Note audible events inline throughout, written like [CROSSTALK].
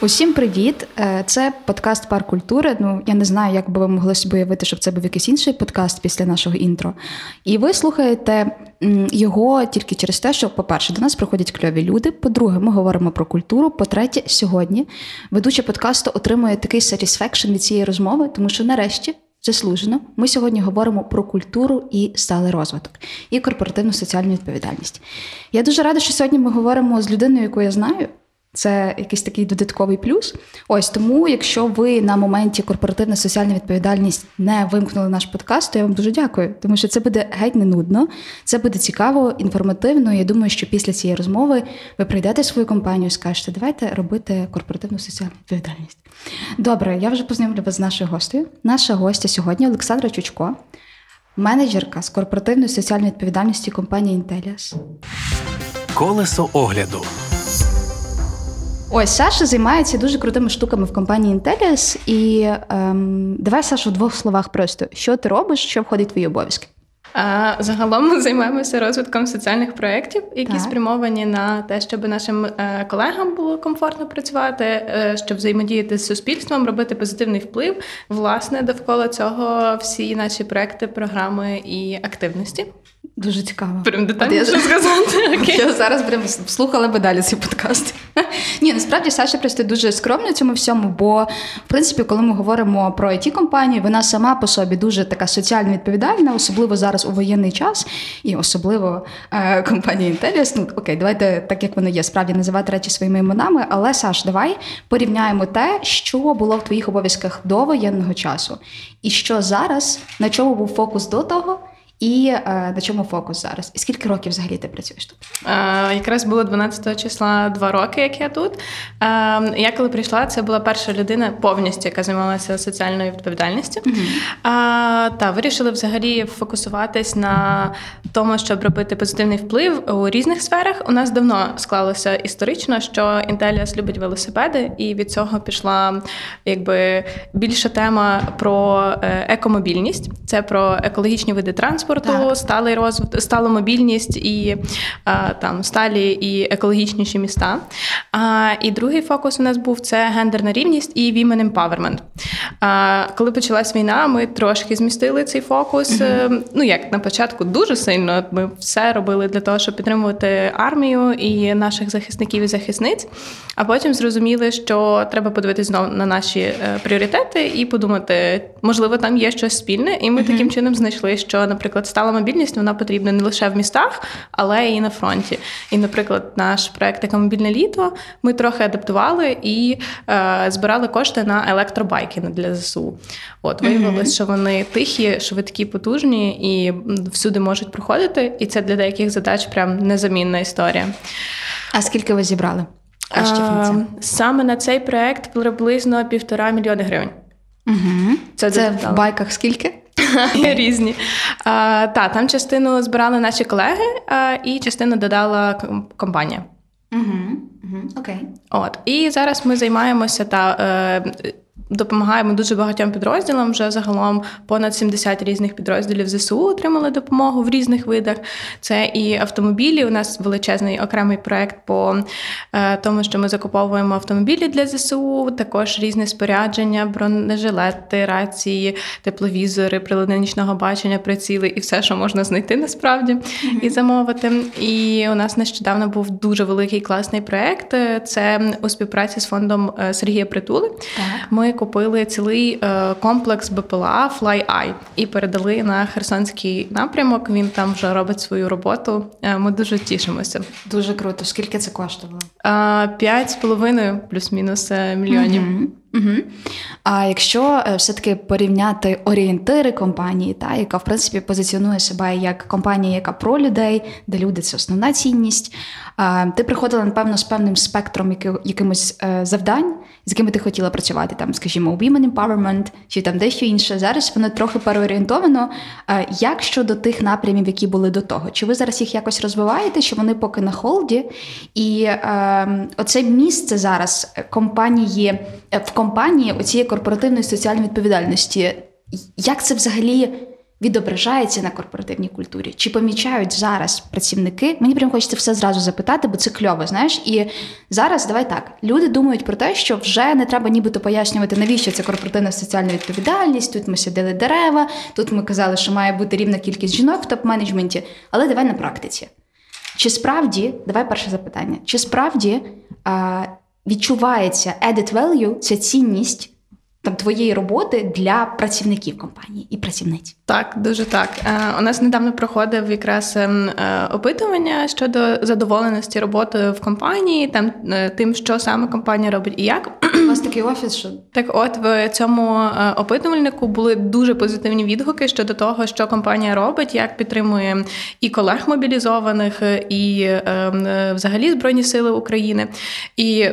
Усім привіт! Е, це подкаст Парк культури. Ну я не знаю, як би ви могли собі уявити, щоб це був якийсь інший подкаст після нашого інтро. І ви слухаєте його тільки через те, що, по-перше, до нас приходять кльові люди. По-друге, ми говоримо про культуру. По-третє, сьогодні ведуча подкасту отримує такий satisfaction від цієї розмови, тому що нарешті. Заслужено, ми сьогодні говоримо про культуру і сталий розвиток, і корпоративну соціальну відповідальність. Я дуже рада, що сьогодні ми говоримо з людиною, яку я знаю, це якийсь такий додатковий плюс. Ось тому, якщо ви на моменті корпоративна соціальна відповідальність не вимкнули наш подкаст, то я вам дуже дякую, тому що це буде геть не нудно, це буде цікаво, інформативно. Я думаю, що після цієї розмови ви прийдете в свою компанію і скажете, давайте робити корпоративну соціальну відповідальність. Добре, я вже познайомлю вас з нашою гостею. Наша гостя сьогодні Олександра Чучко, менеджерка з корпоративної соціальної відповідальності компанії Intellias. Колесо огляду. Ось Саша займається дуже крутими штуками в компанії Intellias. І ем, давай, Саша, в двох словах просто що ти робиш, що входить в твої обов'язки. А загалом ми займаємося розвитком соціальних проєктів, які так. спрямовані на те, щоб нашим е, колегам було комфортно працювати, е, щоб взаємодіяти з суспільством, робити позитивний вплив. Власне, довкола цього всі наші проекти, програми і активності. Дуже цікаво. Прям детальніше сказати. [LAUGHS] Я зараз прям слухала би далі цей подкаст. Ні, насправді Саша просто дуже скромна цьому всьому, бо в принципі, коли ми говоримо про it компанію вона сама по собі дуже така соціально відповідальна, особливо зараз у воєнний час, і особливо е, компанія Intellias. Ну окей, давайте так як воно є, справді називати речі своїми іменами. Але Саш, давай порівняємо те, що було в твоїх обов'язках до воєнного часу, і що зараз на чому був фокус до того. І е, на чому фокус зараз? І скільки років взагалі ти працюєш тут? Е, якраз було 12 числа два роки, як я тут. Е, я коли прийшла, це була перша людина повністю, яка займалася соціальною відповідальністю. Mm-hmm. Е, та вирішили взагалі фокусуватись на тому, щоб робити позитивний вплив у різних сферах. У нас давно склалося історично, що Інтеліас любить велосипеди, і від цього пішла якби більша тема про е, екомобільність. Це про екологічні види транспорту транспорту, так. сталий розвиток, сталу мобільність і а, там сталі і екологічніші міста. А, І другий фокус у нас був це гендерна рівність і women empowerment. А, Коли почалась війна, ми трошки змістили цей фокус. Mm-hmm. Ну як на початку дуже сильно ми все робили для того, щоб підтримувати армію і наших захисників і захисниць. А потім зрозуміли, що треба подивитися знову на наші е, пріоритети і подумати, можливо, там є щось спільне, і ми mm-hmm. таким чином знайшли, що, наприклад наприклад, стала мобільність вона потрібна не лише в містах, але і на фронті. І, наприклад, наш проект «Екомобільне літо ми трохи адаптували і е, збирали кошти на електробайки для ЗСУ. От виявилось, mm-hmm. що вони тихі, швидкі, потужні і всюди можуть проходити. І це для деяких задач прям незамінна історія. А скільки ви зібрали? А, Саме на цей проект приблизно півтора мільйони гривень. Угу. Це, це в байках скільки? [LAUGHS] Різні. А, Та, там частину збирали наші колеги, а, і частину додала компанія. Угу, угу, Окей. От. І зараз ми займаємося та. Е, Допомагаємо дуже багатьом підрозділам. Вже загалом понад 70 різних підрозділів ЗСУ отримали допомогу в різних видах. Це і автомобілі. У нас величезний окремий проект по е, тому, що ми закуповуємо автомобілі для ЗСУ, також різне спорядження, бронежилети, рації, тепловізори, прилади нічного бачення, приціли і все, що можна знайти насправді mm-hmm. і замовити. І у нас нещодавно був дуже великий класний проект. Це у співпраці з фондом е, Сергія Притули. Так. Ми купили цілий е, комплекс БПЛА Fly-Eye і передали на Херсонський напрямок. Він там вже робить свою роботу. Е, ми дуже тішимося. Дуже круто. Скільки це коштувало? П'ять з половиною плюс-мінус мільйонів. Угу. Угу. А якщо все-таки порівняти орієнтири компанії, та яка в принципі позиціонує себе як компанія, яка про людей, де люди це основна цінність, ти приходила напевно з певним спектром якимось завдань, з якими ти хотіла працювати, там, скажімо, Women Empowerment чи там дещо інше. Зараз воно трохи переорієнтовано. Е, як щодо тих напрямів, які були до того? Чи ви зараз їх якось розвиваєте, чи вони поки на холді? І е, оце місце зараз компанії е, в компанії оцієї корпоративної соціальної відповідальності. Як це взагалі? відображається на корпоративній культурі? Чи помічають зараз працівники? Мені прям хочеться все зразу запитати, бо це кльово, знаєш. І зараз давай так. Люди думають про те, що вже не треба нібито пояснювати, навіщо це корпоративна соціальна відповідальність. Тут ми сидили дерева, тут ми казали, що має бути рівна кількість жінок в топ-менеджменті, але давай на практиці. Чи справді, давай перше запитання, чи справді а, відчувається added value, ця цінність там твоєї роботи для працівників компанії і працівниць? Так, дуже так. Е, у нас недавно проходив якраз ем, е, опитування щодо задоволеності роботою в компанії, там е, тим, що саме компанія робить і як. У вас такий офіс, що так, от в цьому опитувальнику були дуже позитивні відгуки щодо того, що компанія робить, як підтримує і колег мобілізованих, і ем, взагалі Збройні Сили України. І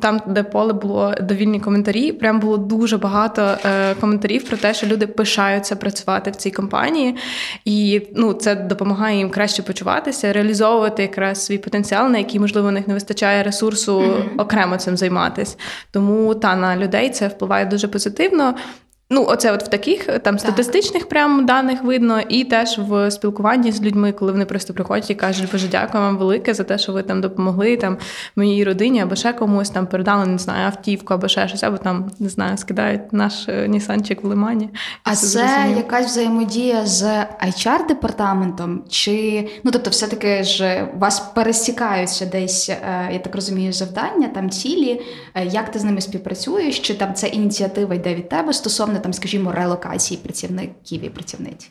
там, де поле було довільні коментарі, прям було дуже багато коментарів про те, що люди пишаються працювати працювати в цій компанії, і ну, це допомагає їм краще почуватися, реалізовувати якраз свій потенціал, на який, можливо, у них не вистачає ресурсу mm-hmm. окремо цим займатися. Тому та на людей це впливає дуже позитивно. Ну, оце от в таких там статистичних прям даних видно, і теж в спілкуванні з людьми, коли вони просто приходять і кажуть, боже, дякую вам велике за те, що ви там допомогли там моїй родині, або ще комусь там передали, не знаю, автівку, або ще щось, або там не знаю, скидають наш е, Нісанчик в лимані. А це зрозуміло. якась взаємодія з hr департаментом, чи ну тобто, все-таки ж вас пересікаються десь, е, я так розумію, завдання, там цілі, е, як ти з ними співпрацюєш, чи там ця ініціатива йде від тебе стосовно там, скажімо, релокації працівників і працівниць?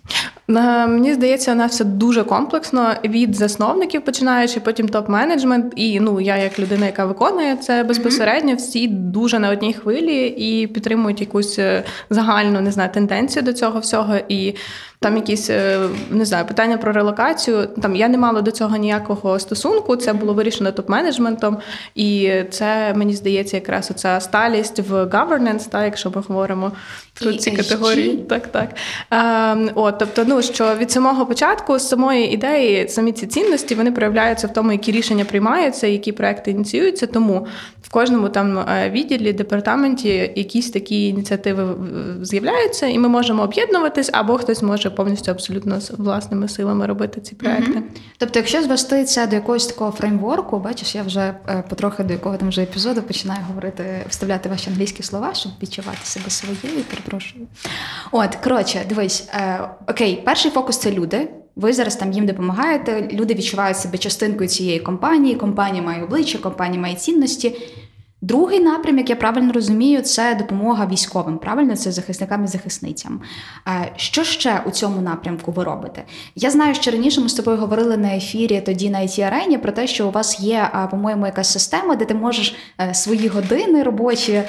Е, мені здається, вона все дуже комплексно від засновників, починаючи потім топ-менеджмент. І ну я, як людина, яка виконує це безпосередньо, всі дуже на одній хвилі і підтримують якусь е, загальну не знаю, тенденцію до цього всього. І там якісь е, не знаю питання про релокацію. Там я не мала до цього ніякого стосунку. Це було вирішено топ-менеджментом, і це мені здається, якраз оця сталість в governance, так, якщо ми говоримо про ці категорії. Так, так. А, ем, от, тобто, ну що від самого початку, з самої ідеї, самі ці цінності вони проявляються в тому, які рішення приймаються, які проекти ініціюються. Тому в кожному там е, відділі, департаменті якісь такі ініціативи з'являються, і ми можемо об'єднуватись, або хтось може повністю абсолютно з власними силами робити ці проекти. Угу. Тобто, якщо звести це до якогось такого фреймворку, бачиш, я вже е, потрохи до якого там вже епізоду починаю говорити, вставляти ваші англійські слова, щоб відчувати себе своєю. Перепрошую. От, коротше, дивись, е, окей, перший фокус це люди. Ви зараз там їм допомагаєте. Люди відчувають себе частинкою цієї компанії. Компанія має обличчя, компанія має цінності. Другий напрям, як я правильно розумію, це допомога військовим. Правильно, це захисникам і захисницям. Що ще у цьому напрямку ви робите? Я знаю, що раніше ми з тобою говорили на ефірі тоді на it арені про те, що у вас є, по-моєму, якась система, де ти можеш е, свої години робочі е,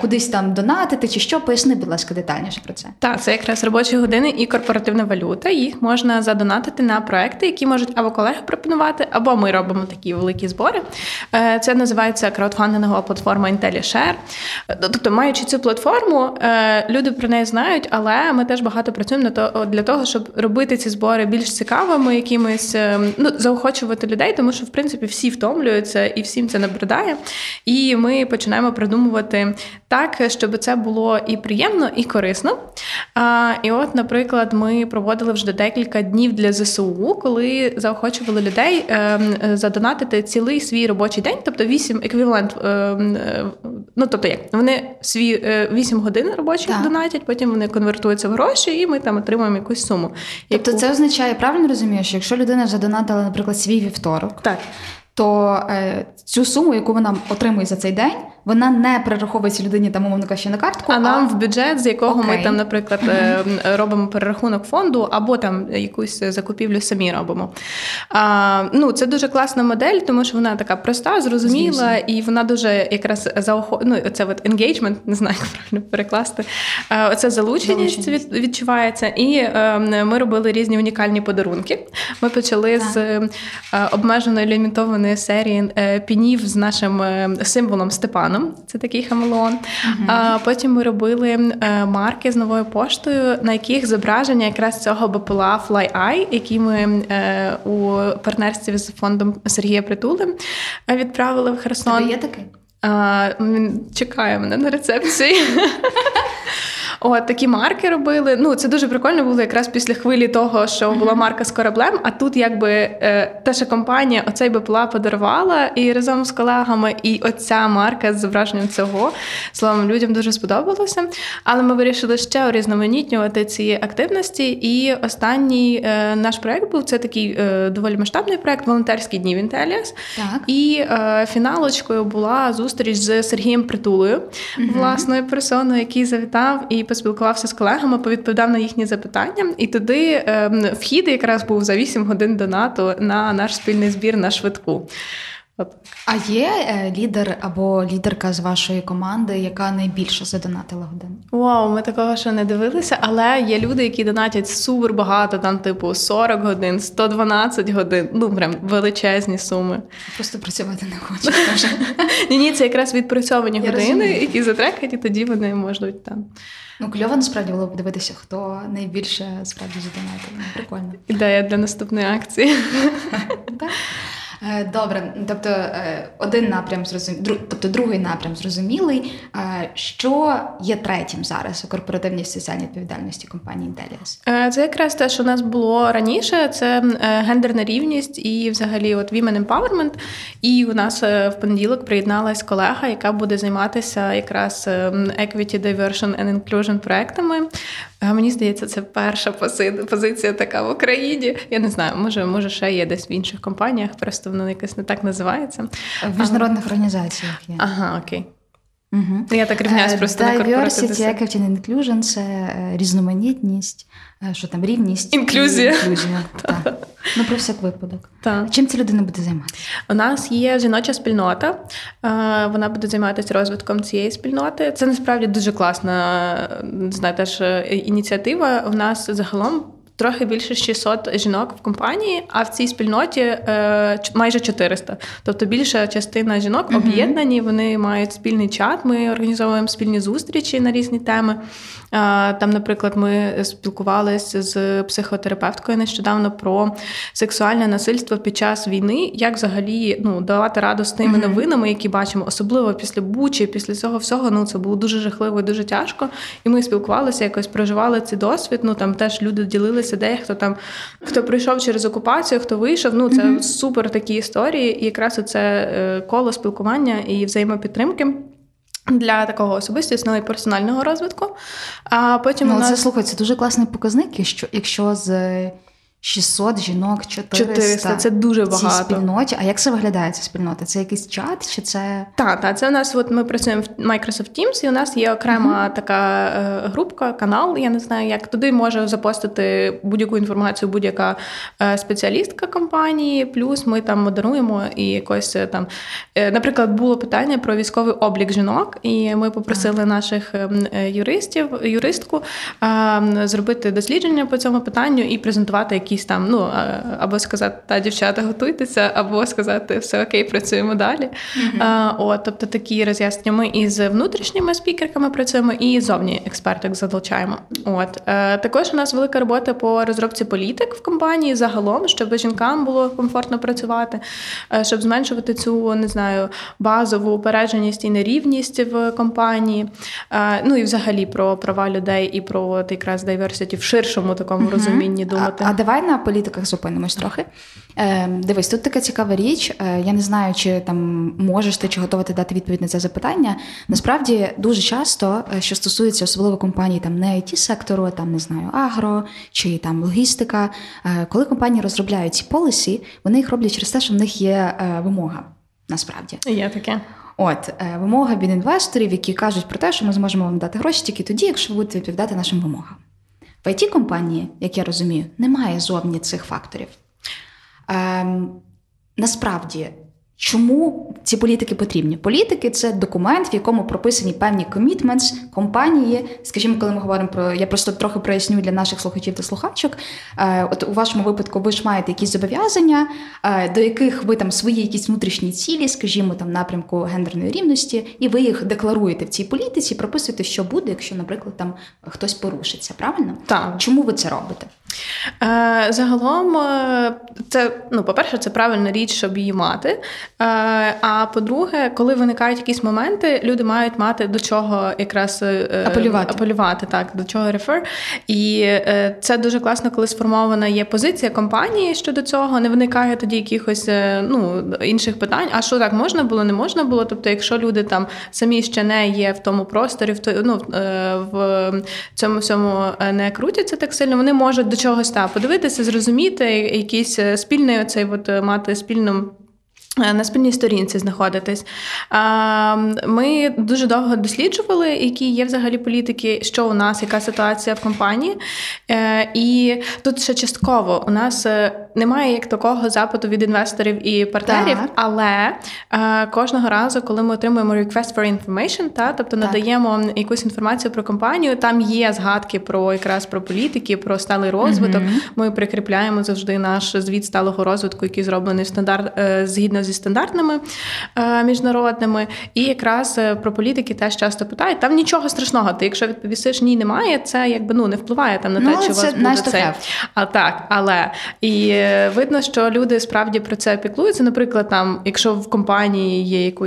кудись там донатити, чи що поясни, будь ласка, детальніше про це. Так, це якраз робочі години і корпоративна валюта. Їх можна задонатити на проекти, які можуть або колеги пропонувати, або ми робимо такі великі збори. Е, це називається краудфандингова платформа IntelliShare. Тобто, маючи цю платформу, е, люди про неї знають, але ми теж багато працюємо для того, щоб робити ці збори більш цікавими, якимись е, ну, заохочувати людей, тому що в принципі всі втомлюються і всім це набридає. І ми починаємо придумувати так, щоб це було і приємно, і корисно. І от, наприклад, ми проводили вже декілька днів для ЗСУ, коли заохочували людей ем, задонатити цілий свій робочий день, тобто вісім еквівалент е, ну тобто як вони свій 8 е, годин робочих так. донатять, потім вони конвертуються в гроші, і ми там отримуємо якусь суму. Тобто яку... це означає, правильно розумієш, що якщо людина задонатила, наприклад, свій вівторок, так. то е, цю суму, яку вона отримує за цей день, вона не перераховується людині там, умовно кажучи, на картку. А, а нам в бюджет, з якого okay. ми там, наприклад, [LAUGHS] uh-huh. робимо перерахунок фонду, або там якусь закупівлю самі робимо. А, Ну, Це дуже класна модель, тому що вона така проста, зрозуміла, Звісно. і вона дуже якраз заохо... ну, Це от engagement, не знаю, як правильно перекласти. Оце залученість, залученість. відчувається. І е, ми робили різні унікальні подарунки. Ми почали так. з е, обмеженої лімітованої серії е, пінів з нашим символом Степаном. Селяном, це такий хамелеон. Uh-huh. А потім ми робили е, марки з новою поштою, на яких зображення якраз цього БПЛА Fly-Eye, які ми е, у партнерстві з фондом Сергія Притули відправили в Херсон. Тебе є такий? А, Чекає мене на рецепції. [LAUGHS] От такі марки робили. Ну це дуже прикольно було якраз після хвилі того, що була марка з кораблем. А тут, якби е, та ж компанія оцей БПЛА подарувала і разом з колегами, і оця марка з зображенням цього словом людям дуже сподобалося. Але ми вирішили ще урізноманітнювати ці активності. І останній е, наш проект був це такий е, доволі масштабний проект Волонтерські дні в Інтеліас. Так. І фіналочкою була зустріч з Сергієм Притулою, mm власною персоною, який завітав і поспілкувався з колегами, повідповідав на їхні запитання. І туди ем, вхід якраз був за 8 годин донату на наш спільний збір на швидку. От. А є е, лідер або лідерка з вашої команди, яка найбільше задонатила годин? Вау, ми такого ще не дивилися, але є люди, які донатять супер багато, там, типу, 40 годин, 112 годин. Ну, прям величезні суми. Просто працювати не хочу. [LAUGHS] Ні, ні, це якраз відпрацьовані години, які затрекають, і тоді вони можуть там. Ну, кльово насправді було подивитися, хто найбільше справді задонатив. Ну, прикольно. Ідея для наступної акції. [LAUGHS] Е, добре, тобто е, один напрям зрозумілий, тобто другий напрям зрозумілий. Е, що є третім зараз у корпоративній соціальній відповідальності компанії Intellias? Це якраз те, що у нас було раніше. Це гендерна рівність і, взагалі, от Women Empowerment. І у нас в понеділок приєдналась колега, яка буде займатися якраз Equity, Diversion and Inclusion проектами. Мені здається, це перша позиція така в Україні. Я не знаю, може, може, ще є десь в інших компаніях, просто воно якось не так називається. В міжнародних а, організаціях є. Ага, окей. Угу. Я так рівняюсь uh, просто на Diversity, Equity and Inclusion – це е, різноманітність, е, що там рівність. Інклюзія. інклюзія. [LAUGHS] Ну, про всяк випадок. Та. Чим ця людина буде займатися? У нас є жіноча спільнота, вона буде займатися розвитком цієї спільноти. Це насправді дуже класна знаєте, ж, ініціатива. У нас загалом трохи більше 600 жінок в компанії, а в цій спільноті е, майже 400. Тобто більша частина жінок об'єднані, вони мають спільний чат. Ми організовуємо спільні зустрічі на різні теми. Там, наприклад, ми спілкувалися з психотерапевткою нещодавно про сексуальне насильство під час війни, як взагалі ну, давати раду з тими новинами, які бачимо, особливо після Бучі, після цього всього. Ну це було дуже жахливо і дуже тяжко. І ми спілкувалися, якось проживали цей досвід. Ну там теж люди ділилися, де хто там хто прийшов через окупацію, хто вийшов. Ну це mm-hmm. супер такі історії, і якраз це е, коло спілкування і взаємопідтримки. Для такого особистісного і персонального розвитку. А потім ну, у нас... це слухай, це дуже класний показник, що якщо з 600 жінок, 400. 400 це дуже багато. Цій спільноті. А як це виглядає ця спільнота? Це якийсь чат? Чи це Так, так, це у нас. От ми працюємо в Microsoft Teams, і у нас є окрема uh-huh. така е, групка, канал. Я не знаю, як туди може запостити будь-яку інформацію, будь-яка е, спеціалістка компанії. Плюс ми там модеруємо і якось е, там, е, наприклад, було питання про військовий облік жінок, і ми попросили uh-huh. наших ем, е, юристів, юристку зробити дослідження по цьому питанню і презентувати якісь там, ну або сказати, та дівчата, готуйтеся, або сказати, все окей, працюємо далі. Mm-hmm. От, Тобто такі роз'яснення ми і з внутрішніми спікерками працюємо, і зовні експерток залучаємо. От е, також у нас велика робота по розробці політик в компанії загалом, щоб жінкам було комфортно працювати, е, щоб зменшувати цю не знаю базову упередженість і нерівність в компанії. Е, ну і взагалі про права людей і про от, якраз diversity в ширшому такому mm-hmm. розумінні думати. А, а давай на політиках зупинимось трохи. Е, Дивись, тут така цікава річ. Е, я не знаю, чи там можеш ти чи готова ти дати відповідь на це запитання. Насправді дуже часто, е, що стосується особливо компаній, там не it сектору, там не знаю, агро чи там логістика. Е, коли компанії розробляють ці полісі, вони їх роблять через те, що в них є е, вимога. Насправді є таке. От вимога від інвесторів, які кажуть про те, що ми зможемо вам дати гроші тільки тоді, якщо ви будете відповідати нашим вимогам. В it компанії, як я розумію, немає зовні цих факторів. Ем, Насправді, Чому ці політики потрібні? Політики це документ, в якому прописані певні commitments компанії. Скажімо, коли ми говоримо про я просто трохи проясню для наших слухачів та слухачок. Е, от у вашому випадку ви ж маєте якісь зобов'язання, е, до яких ви там свої якісь внутрішні цілі, скажімо, там напрямку гендерної рівності, і ви їх декларуєте в цій політиці, прописуєте, що буде, якщо, наприклад, там хтось порушиться. Правильно? Так. Чому ви це робите? Е, загалом, е, це ну, по-перше, це правильна річ, щоб її мати. Е, а по-друге, коли виникають якісь моменти, люди мають мати до чого якраз апелювати, апелювати так, до чого рефер. І це дуже класно, коли сформована є позиція компанії щодо цього. Не виникає тоді якихось ну, інших питань. А що так можна було, не можна було? Тобто, якщо люди там самі ще не є в тому просторі, в той, ну, в цьому всьому не крутяться так сильно, вони можуть до чогось та подивитися, зрозуміти якийсь е, спільний оцей от е, мати спільну. Е, на спільній сторінці знаходитись. Ми дуже довго досліджували, які є взагалі політики, що у нас, яка ситуація в компанії. І тут ще частково у нас немає як такого запиту від інвесторів і партнерів, так. але кожного разу, коли ми отримуємо request for information, та тобто так. надаємо якусь інформацію про компанію, там є згадки про якраз про політики, про сталий розвиток. Mm-hmm. Ми прикріпляємо завжди наш звіт сталого розвитку, який зроблений в стандарт згідно зі стандартними е, міжнародними. І якраз е, про політики теж часто питають. Там нічого страшного. Ти, якщо відповісиш ні, немає, це якби ну не впливає там на те, ну, чи у вас буде це. А так, але і е, видно, що люди справді про це піклуються. Наприклад, там, якщо в компанії є яку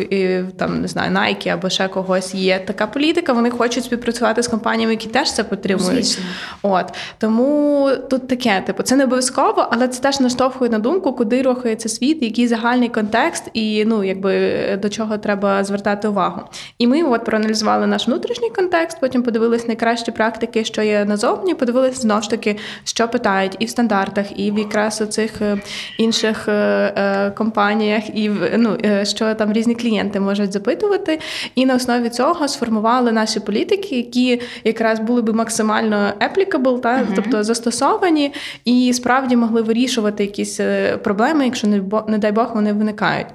там не знаю, Nike або ще когось є така політика, вони хочуть співпрацювати з компаніями, які теж це підтримують. Звісно. От тому тут таке, типу, це не обов'язково, але це теж наштовхує на думку, куди рухається світ, який загальний контекст і ну якби до чого треба звертати увагу. І ми от проаналізували наш внутрішній контекст, потім подивились найкращі практики, що є назовні. Подивилися знову ж таки, що питають і в стандартах, і в якраз у цих е, інших е, е, компаніях, і в ну що там різні клієнти можуть запитувати. І на основі цього сформували наші політики, які якраз були би максимально applicable, та uh-huh. тобто застосовані, і справді могли вирішувати якісь проблеми, якщо не не дай Бог вони виникають виникають.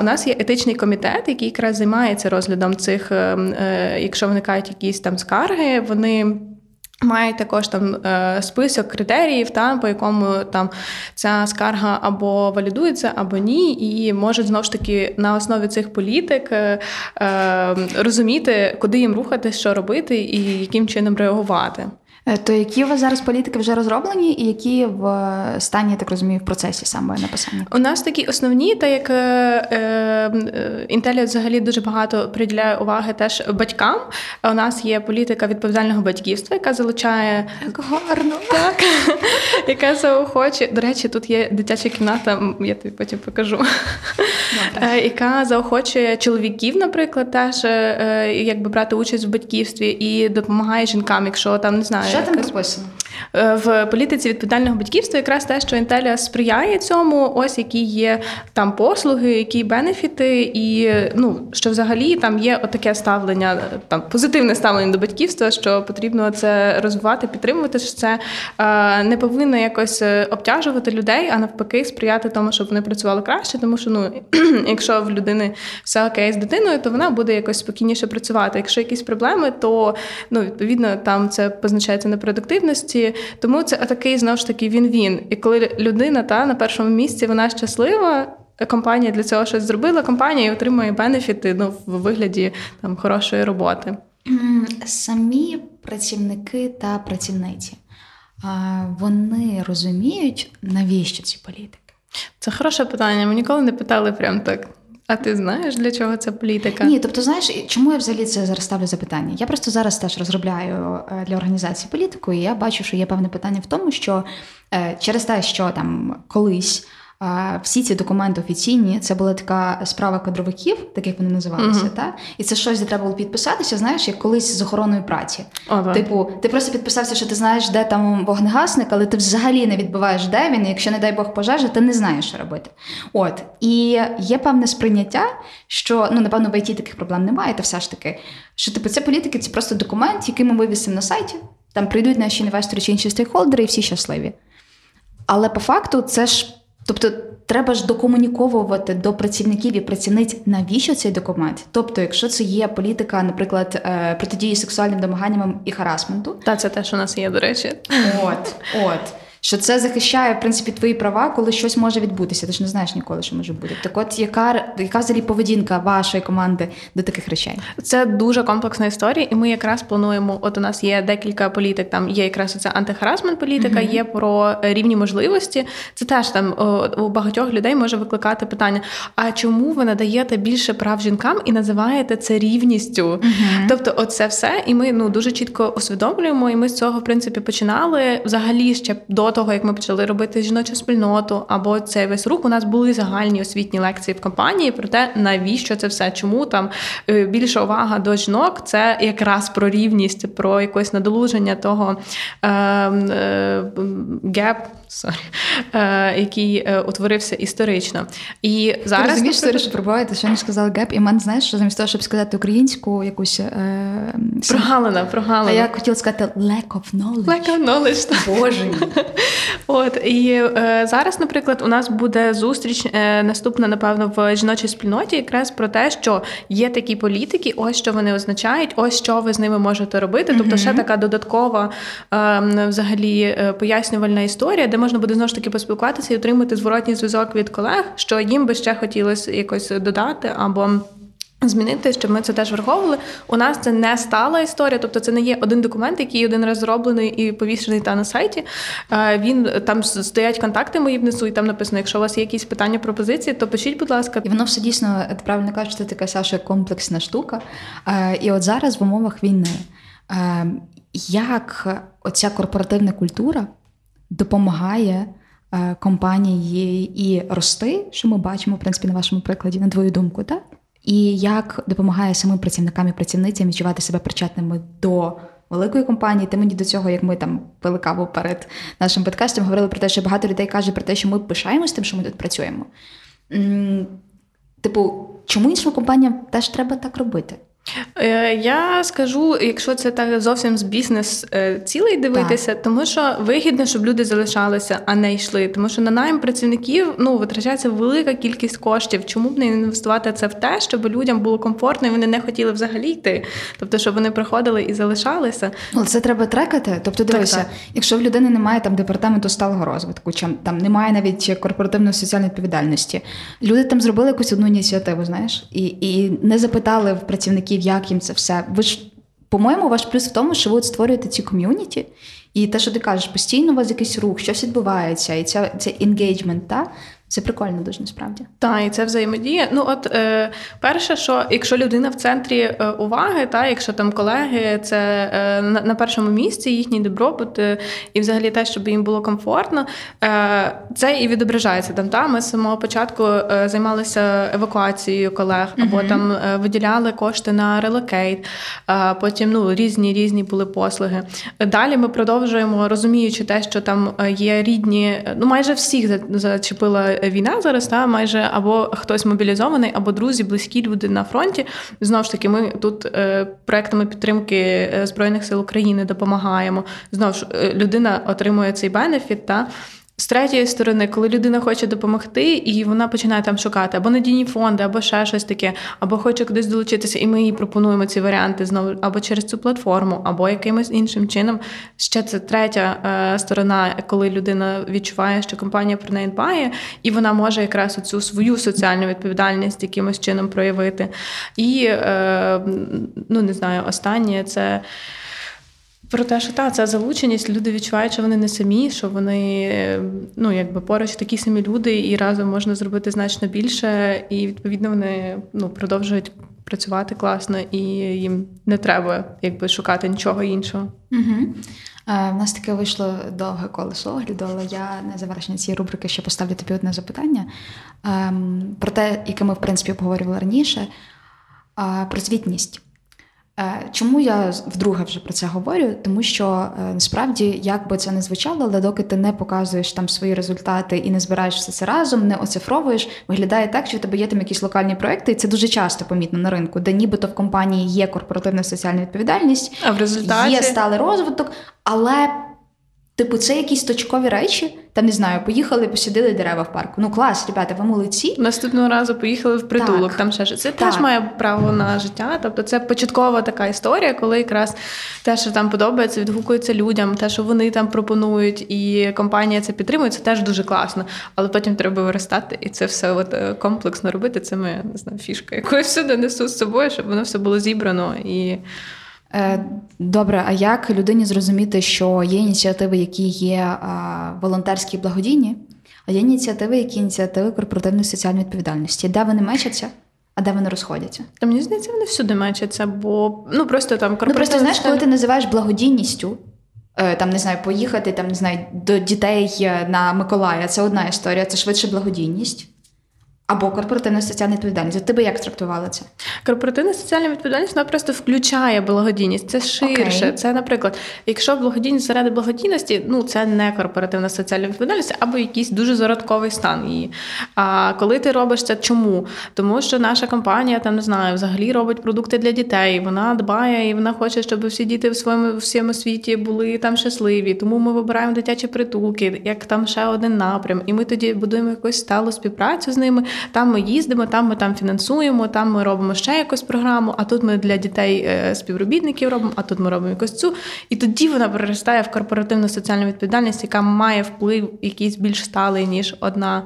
У нас є етичний комітет, який якраз займається розглядом цих, е, е, якщо виникають якісь там скарги, вони. Мають також там е, список критеріїв, та по якому там ця скарга або валідується, або ні, і можуть знову ж таки на основі цих політик розуміти, куди їм рухати, що робити і яким чином реагувати. Е, то які у вас зараз політики вже розроблені, і які в стані, я так розумію, в процесі саме написання? У нас такі основні, так як Інтелія е, взагалі дуже багато приділяє уваги теж батькам. У нас є політика відповідального батьківства, яка залучає Так гарно, так, [LAUGHS] яка заохочує. До речі, тут є дитяча кімната, я тобі потім покажу. Е, яка заохочує чоловіків, наприклад, теж якби брати участь в батьківстві і допомагає жінкам, якщо там не знаю. Що там прописано? Е, в політиці відповідального батьківства якраз те, що Інтелія сприяє цьому, ось які є там послуги, які бенефіти, і ну що взагалі там є отаке ставлення, там позитивне ставлення до батьківства, що потрібно це розвивати, підтримувати. що Це е, не повинно якось е, обтяжувати людей, а навпаки, сприяти тому, щоб вони працювали краще, тому що ну [CLEARS THROAT] якщо в людини все окей з дитиною, то вона буде якось спокійніше працювати. Якщо якісь проблеми, то ну відповідно там це позначається на продуктивності. Тому це такий знову ж таки він-він. І коли людина та на першому місці вона щаслива. Компанія для цього щось зробила. Компанія і отримує бенефіти ну, в вигляді там хорошої роботи. Самі працівники та працівниці вони розуміють, навіщо ці політики? Це хороше питання. Ми ніколи не питали прям так. А ти знаєш, для чого це політика? Ні, тобто, знаєш, чому я взагалі це зараз ставлю запитання? Я просто зараз теж розробляю е, для організації політику, і я бачу, що є певне питання в тому, що е, через те, що там колись всі ці документи офіційні, це була така справа кадровиків, так як вони називалися, uh-huh. та і це щось, де треба було підписатися, знаєш, як колись з охороною праці. Uh-huh. Типу, ти просто підписався, що ти знаєш, де там вогнегасник, але ти взагалі не відбуваєш, де він. і Якщо, не дай Бог, пожежа, ти не знаєш, що робити. От і є певне сприйняття, що ну напевно в ІТ таких проблем немає, та все ж таки, що типу це політики, це просто документ, який ми вивісимо на сайті. Там прийдуть наші інвестори чи інші стейкхолдери, і всі щасливі. Але по факту це ж. Тобто треба ж докомуніковувати до працівників і працівниць, навіщо цей документ? Тобто, якщо це є політика, наприклад, е, протидії сексуальним домаганням і харасменту, Та це те, що у нас є, до речі. от, от. Що це захищає в принципі твої права, коли щось може відбутися. Ти ж не знаєш ніколи, що може бути. Так, от яка яка взагалі поведінка вашої команди до таких речей? Це дуже комплексна історія, і ми якраз плануємо. От у нас є декілька політик. Там є якраз ця антихарасмент політика, є про рівні можливості. Це теж там у багатьох людей може викликати питання: а чому ви надаєте більше прав жінкам і називаєте це рівністю? Тобто, оце все, і ми ну дуже чітко усвідомлюємо. І ми з цього в принципі починали взагалі ще до того, як ми почали робити жіночу спільноту або цей весь рух. У нас були загальні освітні лекції в компанії про те, навіщо це все, чому там е, більша увага до жінок, це якраз про рівність, про якесь надолуження того е, е, sorry, е, який е, утворився історично. І Ти розумієш, наприклад, що пробуваєте, що не сказали геп, і мен знаєш, що замість того, щоб сказати українську якусь е, прогалина, а я хотіла сказати lack of knowledge. Lack of knowledge, так. Боже мій. [LAUGHS] От і е, зараз, наприклад, у нас буде зустріч е, наступна, напевно, в жіночій спільноті, якраз про те, що є такі політики, ось що вони означають, ось що ви з ними можете робити. Тобто, ще така додаткова е, взагалі е, пояснювальна історія, де можна буде знову ж таки поспілкуватися і отримати зворотній зв'язок від колег, що їм би ще хотілося якось додати або. Змінити, щоб ми це теж враховували. У нас це не стала історія, тобто це не є один документ, який один раз зроблений і повішений та на сайті. Е, Він там стоять контакти мої внизу, і там написано: якщо у вас є якісь питання, пропозиції, то пишіть, будь ласка. І воно все дійсно, правильно кажеш, це така Саша комплексна штука. Е, І от зараз в умовах війни, е, як оця корпоративна культура допомагає е, компанії і рости, що ми бачимо, в принципі, на вашому прикладі, на твою думку, так? І як допомагає самим працівникам і працівницям відчувати себе причетними до великої компанії. Ти мені до цього, як ми там пили каву перед нашим подкастом, говорили про те, що багато людей каже про те, що ми пишаємось тим, що ми тут працюємо. Типу, чому іншим компаніям теж треба так робити? Е, Я скажу, якщо це так зовсім з бізнес е, цілей дивитися, тому що вигідно, щоб люди залишалися, а не йшли. Тому що на найм працівників ну витрачається велика кількість коштів. Чому б не інвестувати це в те, щоб людям було комфортно і вони не хотіли взагалі йти? Тобто, щоб вони приходили і залишалися. Ну, це треба трекати. Тобто, дивися, так. якщо в людини немає там департаменту сталого розвитку, чи там немає навіть корпоративної соціальної відповідальності, люди там зробили якусь одну ініціативу, знаєш, і, і не запитали в працівників, як їм це все. Ви ж, по-моєму, ваш плюс в тому, що ви от створюєте ці ком'юніті, і те, що ти кажеш, постійно у вас якийсь рух, щось відбувається, і ця це engagement, та? Це прикольно дуже насправді. Так, і це взаємодія. Ну, от е, перше, що якщо людина в центрі е, уваги, та якщо там колеги, це е, на, на першому місці їхній добробут, е, і взагалі те, щоб їм було комфортно, е, це і відображається там. Та ми з самого початку е, займалися евакуацією колег, або там е, виділяли кошти на релокейт, е, потім ну різні різні були послуги. Далі ми продовжуємо, розуміючи те, що там є рідні, ну майже всіх за- зачепила війна зараз, та майже або хтось мобілізований, або друзі, близькі люди на фронті. Знову ж таки, ми тут е, проектами підтримки е, Збройних сил України допомагаємо. Знову ж е, людина отримує цей бенефіт. Та з третьої сторони, коли людина хоче допомогти, і вона починає там шукати або надійні фонди, або ще щось таке, або хоче кудись долучитися, і ми їй пропонуємо ці варіанти знову або через цю платформу, або якимось іншим чином. Ще це третя е, сторона, коли людина відчуває, що компанія про неї дбає, і вона може якраз оцю свою соціальну відповідальність якимось чином проявити. І е, ну не знаю, останнє це. Про те, що та, це залученість, люди відчувають, що вони не самі, що вони е, ну, якби поруч такі самі люди, і разом можна зробити значно більше, і відповідно вони ну, продовжують працювати класно, і їм не треба якби шукати нічого іншого. Угу. Е, в нас таке вийшло довге колесо огляду, але я на завершення цієї рубрики ще поставлю тобі одне запитання ем, про те, яке ми в принципі обговорювали раніше, е, про звітність. Е, Чому я вдруге вже про це говорю? Тому що е, насправді, як би це не звучало, але доки ти не показуєш там свої результати і не збираєш все це разом, не оцифровуєш, виглядає так, що в тебе є там якісь локальні проекти, і це дуже часто помітно на ринку, де нібито в компанії є корпоративна соціальна відповідальність, А в результаті є сталий розвиток, але Типу, це якісь точкові речі, там не знаю, поїхали, посадили дерева в парку. Ну клас, ребята, ви молодці. Наступного разу поїхали в притулок, Так. там ще. Це Так. теж має право на життя. Тобто це початкова така історія, коли якраз те, що там подобається, відгукується людям, те, що вони там пропонують, і компанія це підтримує, це теж дуже класно. Але потім треба виростати, і це все от е, комплексно робити. Це моя не знаю, фішка, яку я всюди несу з собою, щоб воно все було зібрано і. Е, Добре, а як людині зрозуміти, що є ініціативи, які є волонтерські і благодійні, а є ініціативи, які ініціативи корпоративної соціальної відповідальності, де вони мечаться, а де вони розходяться? Та мені здається, вони всюди мечаться, бо ну просто там Ну просто знаєш, коли ти називаєш благодійністю, е, там не знаю, поїхати там не знаю до дітей е, на Миколая, це одна історія, це швидше благодійність. Або корпоративна соціальна відповідальність. От Ти би як трактувала це? Корпоративна соціальна відповідальність вона просто включає благодійність. Це ширше. Окей. Це, наприклад, якщо благодійність заради благодійності, ну це не корпоративна соціальна відповідальність, або якийсь дуже зародковий стан її. А коли ти робиш це, чому? Тому що наша компанія там не знаю, взагалі робить продукти для дітей. Вона дбає і вона хоче, щоб всі діти в своєму всьому світі були там щасливі. Тому ми вибираємо дитячі притулки, як там ще один напрям. І ми тоді будуємо якусь сталу співпрацю з ними. Там ми їздимо, там ми там фінансуємо, там ми робимо ще якусь програму. А тут ми для дітей е, співробітників робимо, а тут ми робимо якусь цю. І тоді вона переростає в корпоративну соціальну відповідальність, яка має вплив якийсь більш сталий, ніж одна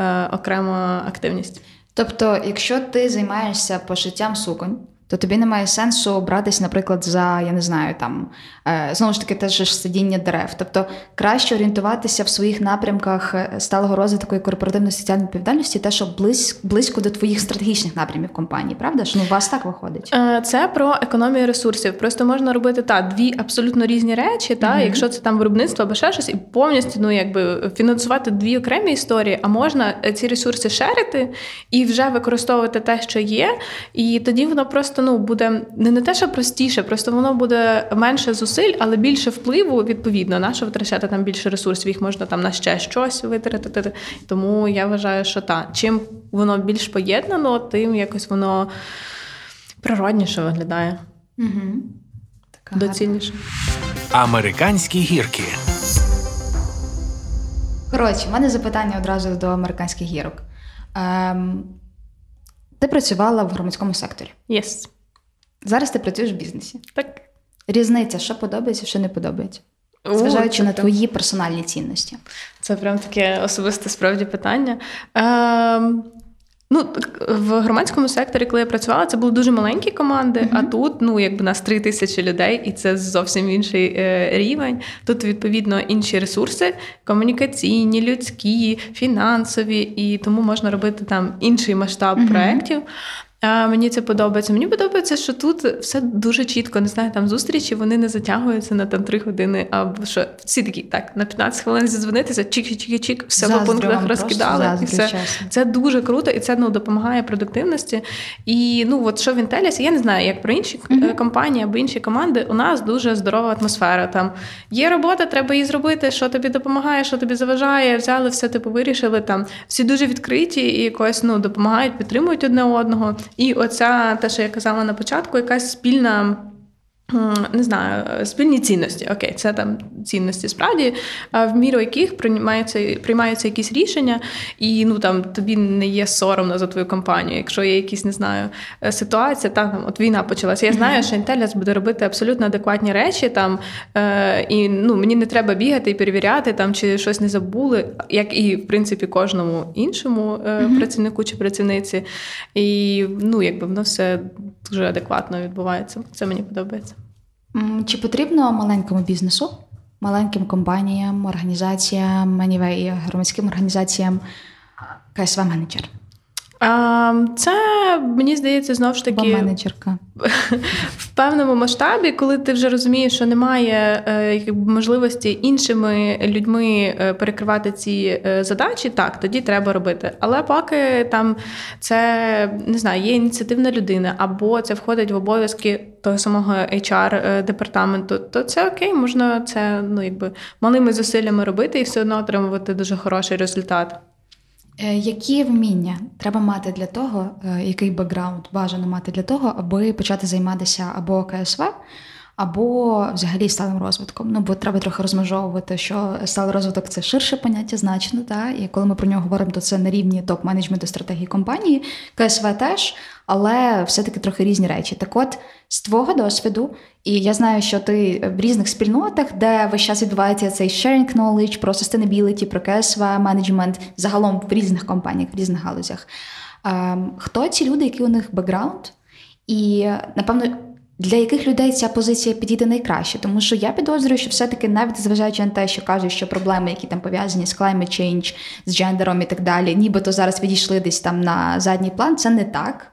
е, окрема активність. Тобто, якщо ти займаєшся пошиттям суконь, то тобі немає сенсу братись, наприклад, за я не знаю, там е, знову ж таки теж ж сидіння дерев. Тобто краще орієнтуватися в своїх напрямках е, сталого розвитку і корпоративної соціальної відповідальності, те, що близь, близько до твоїх стратегічних напрямів компанії, правда ж? Ну, у вас так виходить. Е, Це про економію ресурсів. Просто можна робити та дві абсолютно різні речі, та Мгм. якщо це там виробництво або ще щось, і повністю ну якби фінансувати дві окремі історії. А можна ці ресурси шерити і вже використовувати те, що є, і тоді воно просто ну буде не, не те, що простіше, просто воно буде менше зусиль, але більше впливу відповідно. На що витрачати там більше ресурсів, їх можна там на ще щось витратити. Тому я вважаю, що так, чим воно більш поєднано, тим якось воно природніше виглядає, Угу. Така доцільніше. Американські гірки. Коротше, в мене запитання одразу до американських гірок. Ем, ти працювала в громадському секторі. Yes. Зараз ти працюєш в бізнесі. Так. Різниця, що подобається, що не подобається. Зважаючи на твої персональні цінності. Це прям таке особисте справді питання. Ем, ну, в громадському секторі, коли я працювала, це були дуже маленькі команди, а тут ну, якби нас три тисячі людей, і це зовсім інший е, рівень. Тут, відповідно, інші ресурси комунікаційні, людські, фінансові, і тому можна робити там інший масштаб Мгм. проєктів. А, мені це подобається. Мені подобається, що тут все дуже чітко. Не знаю, там зустрічі вони не затягуються на там три години. Або що всі такі так на 15 хвилин зідзвонитися, чик-чик-чик, все по пунктах розкидали. І все. Це дуже круто, і це ну допомагає продуктивності. І ну от що в Інтелісі, я не знаю, як про інші е, компанії або інші команди. У нас дуже здорова атмосфера. Там є робота, треба її зробити. Що тобі допомагає, що тобі заважає. Взяли все, типу, вирішили. Там всі дуже відкриті і якось ну допомагають, підтримують одне одного. І оця те, що я казала на початку, якась спільна. Не знаю, спільні цінності. Окей, це там цінності справді, в міру яких приймаються, приймаються якісь рішення, і ну там тобі не є соромно за твою компанію. Якщо є якісь, не знаю, е, ситуація, та там от війна почалася. Я знаю, що Інтеліас буде робити абсолютно адекватні речі там, е, і ну мені не треба бігати і перевіряти там, чи щось не забули, як і в принципі кожному іншому е, працівнику чи працівниці. І ну, якби воно все дуже адекватно відбувається. Це мені подобається. Чи потрібно маленькому бізнесу, маленьким компаніям, організаціям, anyway, громадським організаціям КСВ менеджер це мені здається знову ж таки менеджерка? [LAUGHS] в певному масштабі, коли ти вже розумієш, що немає е, можливості іншими людьми е, перекривати ці е, задачі, так тоді треба робити. Але поки там це не знаю, є ініціативна людина, або це входить в обов'язки того самого HR департаменту, то це окей, можна це ну якби малими зусиллями робити і все одно отримувати дуже хороший результат. Е, Які вміння треба мати для того, е, який бекграунд бажано мати для того, аби почати займатися або КСВ, або взагалі сталим розвитком. Ну бо треба трохи розмежовувати, що сталий розвиток це ширше поняття значно. Та? І коли ми про нього говоримо, то це на рівні топ-менеджменту стратегії компанії, КСВ теж, але все-таки трохи різні речі. Так от, з твого досвіду, і я знаю, що ти в різних спільнотах, де весь час відбувається цей sharing knowledge про sustainability, про КСВ менеджмент, загалом в різних компаніях, в різних галузях. Ем, хто ці люди, які у них бекграунд? І напевно для яких людей ця позиція підійде найкраще, тому що я підозрюю, що все-таки навіть зважаючи на те, що кажуть, що проблеми, які там пов'язані з climate change, з джендером і так далі, нібито зараз відійшли десь там на задній план, це не так.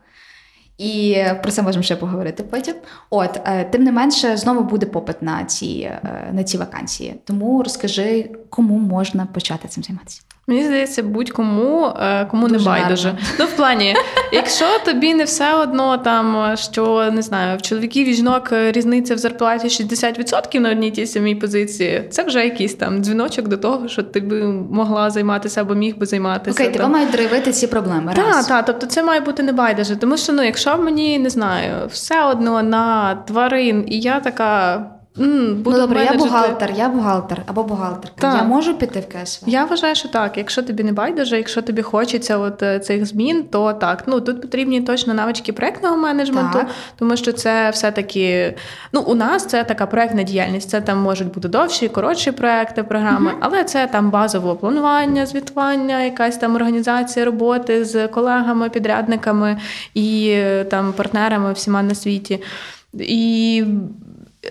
І про це можемо ще поговорити потім. От, е, тим не менше, знову буде попит на ці е, на ці вакансії. Тому розкажи, кому можна почати цим займатися. Мені здається, будь-кому е, кому Дуже не байдуже. гарно. Ну, в плані, якщо тобі не все одно, там що не знаю, в чоловіків і жінок різниця в зарплаті 60% на одній тій самій позиції, це вже якийсь там дзвіночок до того, що ти би могла займатися або міг би займатися. Окей, тебе мають драйвити ці проблеми. Так, так, тобто це має бути не байдуже. Тому що ну, якщо мені не знаю, все одно на тварин, і я така. Буду ну добре, я бухгалтер, я бухгалтер або бухгалтерка. Так. Я можу піти в КСВ? Я вважаю, що так. Якщо тобі не байдуже, якщо тобі хочеться от е, цих змін, то так. Ну тут потрібні точно навички проектного менеджменту, Так. тому що це все-таки ну у нас це така проектна діяльність. Це там можуть бути довші, коротші проекти, програми, але це там базове планування, звітування, якась там організація роботи з колегами, підрядниками і е, там партнерами всіма на світі. І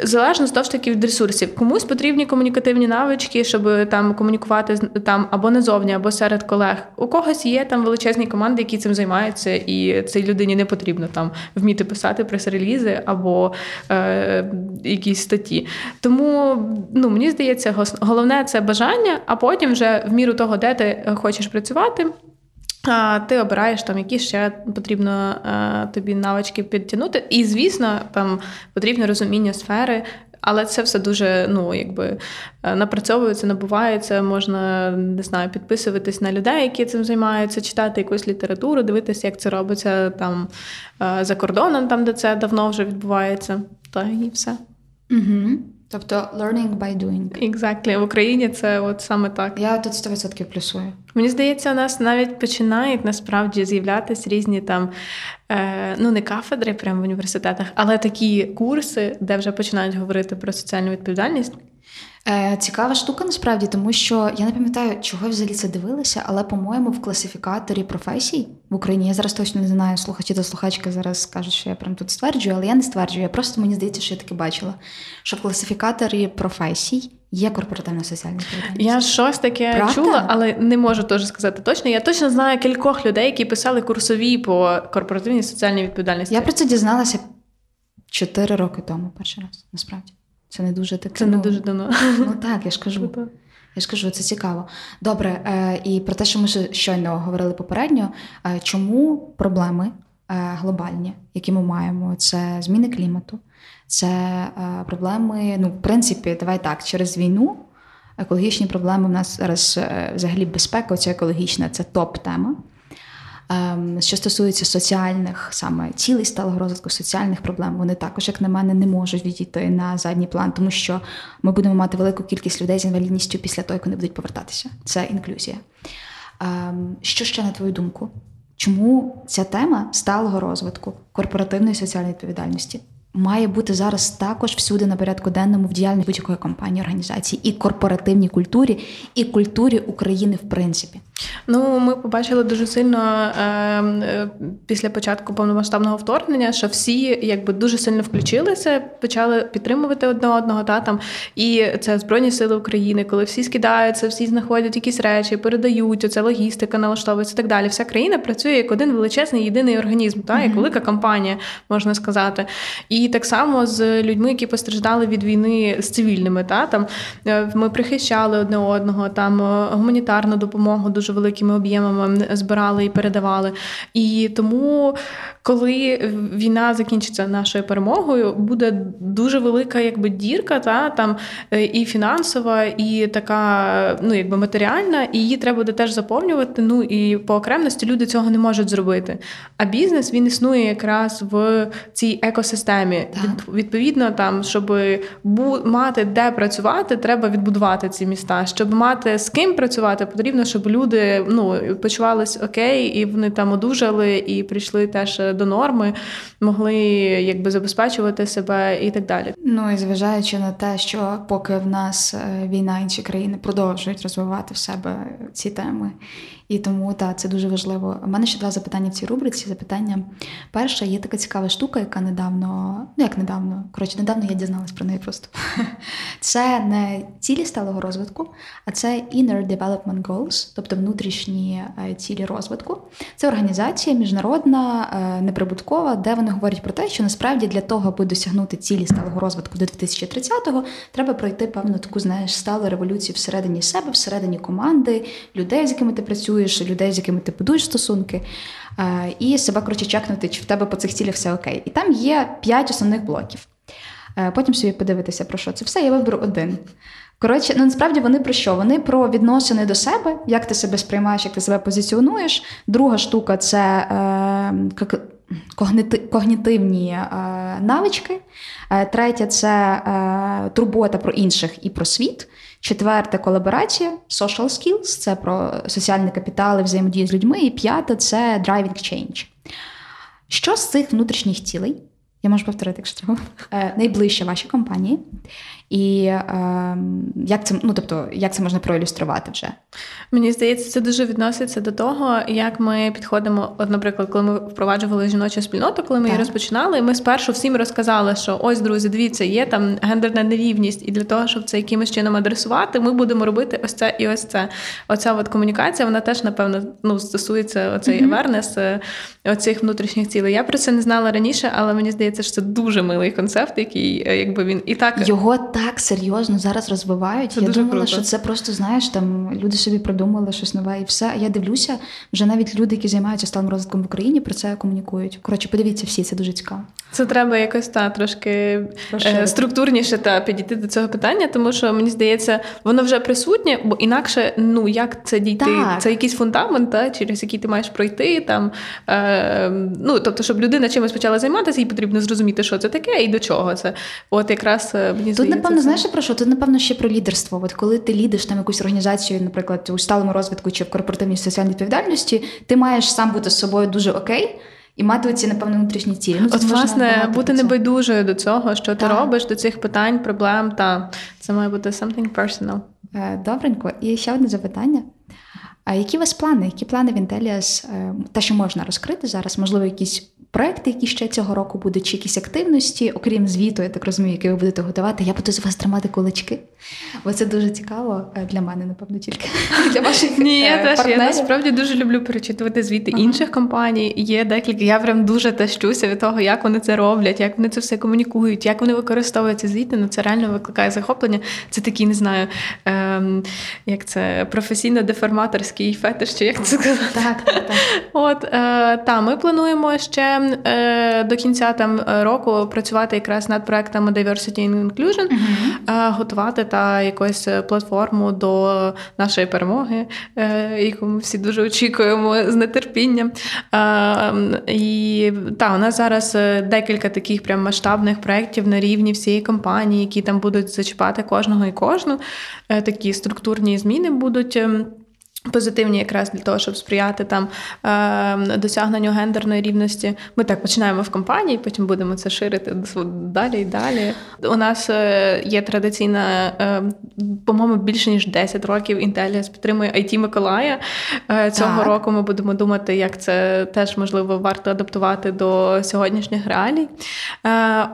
Залежно знову ж таки від ресурсів. Комусь потрібні комунікативні навички, щоб там комунікувати там або назовні, або серед колег. У когось є там величезні команди, які цим займаються, і цій людині не потрібно там вміти писати прес-релізи або е, якісь статті. Тому ну мені здається, головне це бажання, а потім вже в міру того, де ти хочеш працювати. Ти обираєш там, які ще потрібно е, тобі навички підтягнути. І, звісно, там потрібне розуміння сфери, але це все дуже ну, якби е, напрацьовується, набувається. Можна не знаю, підписуватись на людей, які цим займаються, читати якусь літературу, дивитися, як це робиться там е, за кордоном, там де це давно вже відбувається. Та і все. Угу. Тобто learning by doing. Exactly. В Україні це от саме так. Я тут 100% плюсую. Мені здається, у нас навіть починають насправді з'являтися різні там, е, ну не кафедри прямо в університетах, але такі курси, де вже починають говорити про соціальну відповідальність. Е, цікава штука насправді, тому що я не пам'ятаю, чого я взагалі це дивилася, але, по-моєму, в класифікаторі професій в Україні я зараз точно не знаю, слухачі та слухачки зараз скажуть, що я прям тут стверджую, але я не стверджую. Я просто мені здається, що я таки бачила, що в класифікаторі професій є корпоративна соціальна відповідальність. Я щось таке Правда? чула, але не можу теж сказати точно. Я точно знаю кількох людей, які писали курсові по корпоративній соціальній відповідальності. Я про це дізналася 4 роки тому, перший раз, насправді. Це не дуже таке. Це не ну, дуже давно. Ну так, я ж кажу. Я ж кажу, це цікаво. Добре, е, і про те, що ми щойно говорили попередньо, е, чому проблеми е, глобальні, які ми маємо, це зміни клімату, це проблеми, ну, в принципі, давай так, через війну. Екологічні проблеми в нас зараз взагалі безпека, оця екологічна це топ-тема. Ем, Що стосується соціальних саме цілей сталого розвитку, соціальних проблем, вони також, як на мене, не можуть відійти на задній план, тому що ми будемо мати велику кількість людей з інвалідністю після того, як вони будуть повертатися. Це інклюзія. Ем, Що ще на твою думку? Чому ця тема сталого розвитку корпоративної соціальної відповідальності має бути зараз також всюди на порядку денному в діяльності будь-якої компанії, організації і корпоративній культурі, і культурі України в принципі? Ну, ми побачили дуже сильно е, е, після початку повномасштабного вторгнення, що всі якби дуже сильно включилися, почали підтримувати одне одного. Та там і це Збройні Сили України, коли всі скидаються, всі знаходять якісь речі, передають, оце логістика налаштовується і так далі. Вся країна працює як один величезний єдиний організм, та як велика компанія, можна сказати. І так само з людьми, які постраждали від війни з цивільними. Та там е, ми прихищали одне одного, там е, гуманітарну допомогу дуже великими об'ємами збирали і передавали. І тому коли війна закінчиться нашою перемогою, буде дуже велика якби дірка, та там е, і фінансова, і така ну якби матеріальна, і її треба буде теж заповнювати. Ну і по окремості люди цього не можуть зробити. А бізнес він існує якраз в цій екосистемі. Так. Відповідно, там, щоб бу- мати де працювати, треба відбудувати ці міста. Щоб мати з ким працювати, потрібно, щоб люди ну почувались окей, і вони там одужали і прийшли теж до норми, могли якби забезпечувати себе і так далі. Ну і зважаючи на те, що поки в нас е, війна, інші країни продовжують розвивати в себе ці теми. І тому так, це дуже важливо. У мене ще два запитання в цій рубриці. Запитання перше, є така цікава штука, яка недавно, ну як недавно, коротше, недавно я дізналась про неї просто. [LAUGHS] Це не цілі сталого розвитку, а це Inner Development Goals, тобто внутрішні е, цілі розвитку. Це організація міжнародна, е, неприбуткова, де вони говорять про те, що насправді для того, аби досягнути цілі сталого розвитку до 2030-го, треба пройти певну таку, знаєш, сталу революцію всередині себе, всередині команди, людей, з якими ти працюєш, людей, з якими ти будуєш стосунки, е, і себе коротше чекнути, чи в тебе по цих цілях все окей. І там є п'ять основних блоків. Е, Потім собі подивитися про що це все. Я виберу один. Коротше, ну насправді вони про що? Вони про відносини до себе, як ти себе сприймаєш, як ти себе позиціонуєш. Друга штука це е, когнити- когнітивні е, навички. Е, третя це е, турбота про інших і про світ. Четверте колаборація, social skills, це про соціальні капітали, взаємодію з людьми. І п'яте це driving change. Що з цих внутрішніх цілей? Я можу повторити, якщо треба. Е, найближче вашій компанії. І е, як це, ну, тобто, як це можна проілюструвати вже? Мені здається, це дуже відноситься до того, як ми підходимо. От, наприклад, коли ми впроваджували жіночу спільноту, коли ми її розпочинали, ми спершу всім розказали, що ось, друзі, дивіться, є там гендерна нерівність, і для того, щоб це якимось чином адресувати, ми будемо робити ось це і ось це. Оця от комунікація, вона теж, напевно, ну, стосується оцей awareness, е, оцих внутрішніх цілей. Я про це не знала раніше, але мені здається, що це дуже милий концепт, який е, якби він і так Його так серйозно зараз розвивають. Це я думала, круто. що це просто знаєш, там люди собі придумали щось нове і все. А я дивлюся, вже навіть люди, які займаються сталим розвитком в Україні, про це комунікують. Коротше, подивіться всі, це дуже цікаво. Це треба якось та трошки Розширити. е, структурніше та підійти до цього питання, тому що мені здається, воно вже присутнє, бо інакше ну як це дійти? Так. Це якийсь фундамент, та, через який ти маєш пройти. Там е, ну тобто, щоб людина чимось почала займатися, їй потрібно зрозуміти, що це таке і до чого це. От якраз е, мені Тут, здається, напевно, це- знаєш про що? Тут, напевно, ще про лідерство. От коли ти лідиш там якусь організацію, наприклад, у сталому розвитку чи в корпоративній соціальній відповідальності, ти маєш сам бути з собою дуже окей і мати ці, напевно, внутрішні цілі. Ну, От, власне, бути небайдужою до цього, що ти робиш, до цих питань, проблем, та це має бути something personal. Е, Добренько. І ще одне запитання. А які у вас плани? Які плани в Intellias? Е, Те, що можна розкрити зараз? Можливо, якісь проекти, які ще цього року будуть, чи якісь активності, окрім звіту, я так розумію, які ви будете готувати. Я буду з вас тримати кулачки. Бо це дуже цікаво е, для мене, напевно, тільки [LAUGHS] для ваших Ні, я е, теж я насправді дуже люблю перечитувати звіти інших компаній. Є декілька. Я прям дуже тащуся від того, як вони це роблять, як вони це все комунікують, як вони використовують ці звіти. Ну це реально викликає захоплення. Це такий, не знаю, ем, як це професійно-деформаторський фетиш, чи як це сказати. Так, так, так. От е, та ми плануємо ще е, до кінця там е, року працювати якраз над проектами Diversity and Inclusion, е, готувати та якусь е, платформу до нашої перемоги, е, яку ми всі дуже очікуємо з нетерпінням. Е, і та у нас зараз декілька таких прям масштабних проєктів на рівні всієї компанії, які там будуть зачіпати кожного і кожну. Такі структурні зміни будуть. Ем, Позитивні якраз для того, щоб сприяти там е, досягненню гендерної рівності. Ми так починаємо в компанії, потім будемо це ширити далі і далі. У нас е, є традиційна, е, по-моєму, більше ніж 10 років Intellias підтримує IT Миколая. Е, цього Так. року ми будемо думати, як це теж можливо варто адаптувати до сьогоднішніх реалій.